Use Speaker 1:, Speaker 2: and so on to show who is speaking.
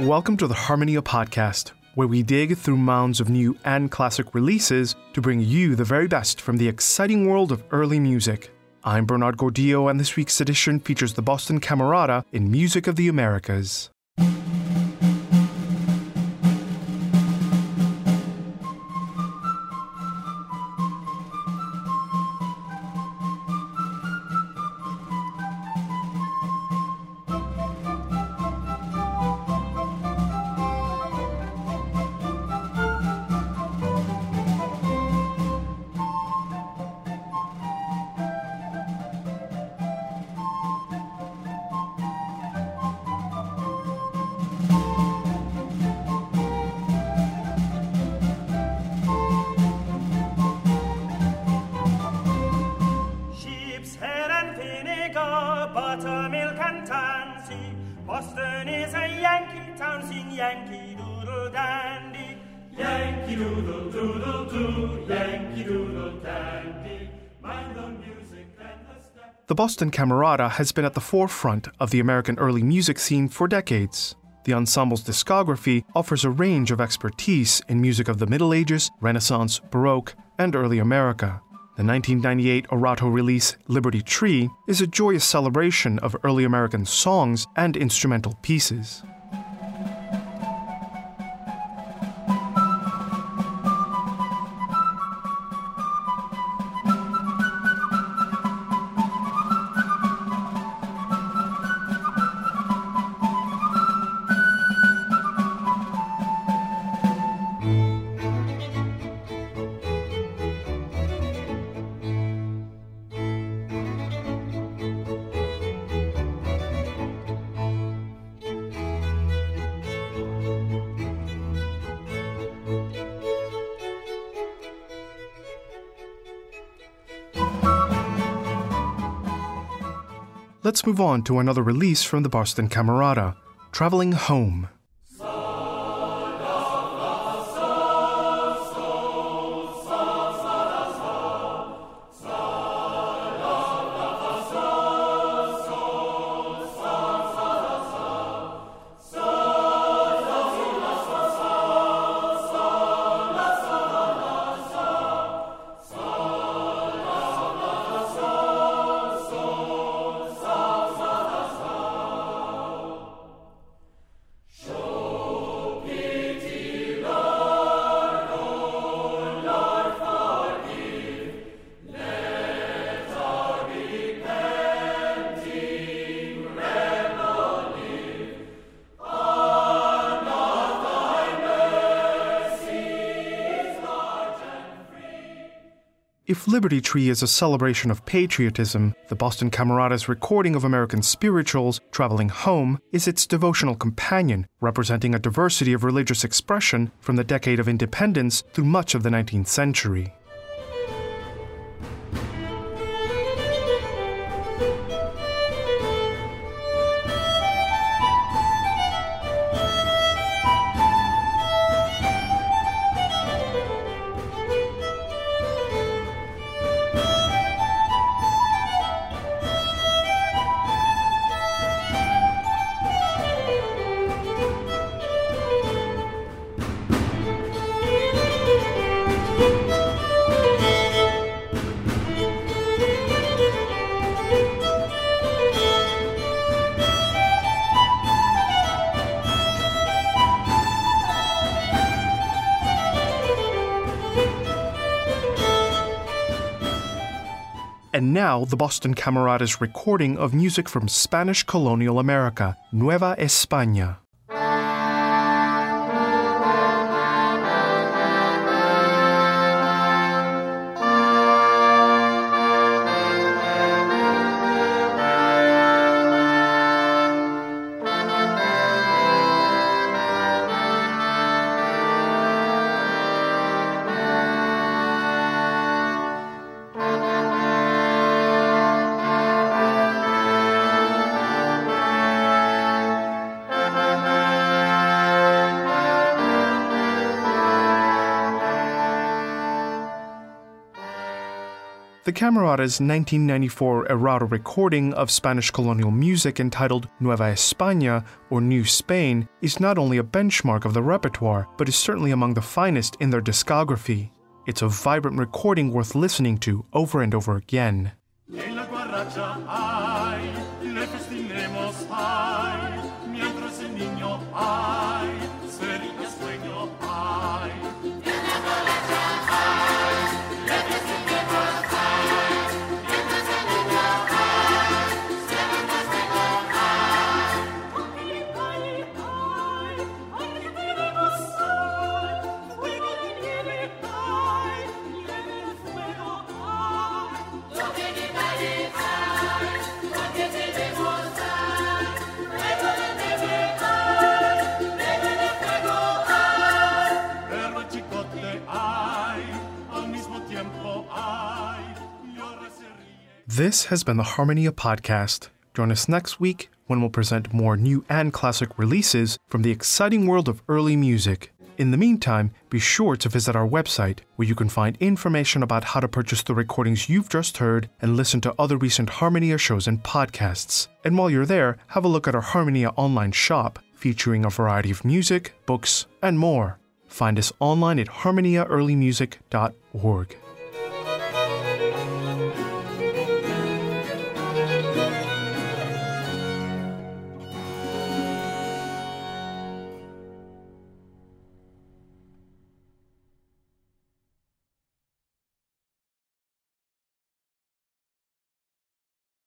Speaker 1: Welcome to the Harmonia Podcast, where we dig through mounds of new and classic releases to bring you the very best from the exciting world of early music. I'm Bernard Gordillo, and this week's edition features the Boston Camerata in Music of the Americas.
Speaker 2: Yankee Doodle Dandy. Yankee Doodle Doodle Doo, Yankee Doodle Dandy. Mind the music and the step.
Speaker 1: The Boston Camerata has been at the forefront of the American early music scene for decades. The ensemble's discography offers a range of expertise in music of the Middle Ages, Renaissance, Baroque, and early America. The 1998 Erato release Liberty Tree is a joyous celebration of early American songs and instrumental pieces. Let's move on to another release from the Boston Camerata, Traveling Home. If Liberty Tree is a celebration of patriotism, the Boston Camerata's recording of American spirituals, Traveling Home, is its devotional companion, representing a diversity of religious expression from the decade of independence through much of the 19th century. And now, the Boston Camerata's recording of music from Spanish colonial America, Nueva España. The Camerata's 1994 Erato recording of Spanish colonial music entitled Nueva España or New Spain is not only a benchmark of the repertoire, but is certainly among the finest in their discography. It's a vibrant recording worth listening to over and over again. This has been the Harmonia Podcast. Join us next week when we'll present more new and classic releases from the exciting world of early music. In the meantime, be sure to visit our website where you can find information about how to purchase the recordings you've just heard and listen to other recent Harmonia shows and podcasts. And while you're there, have a look at our Harmonia online shop featuring a variety of music, books, and more. Find us online at harmoniaearlymusic.org.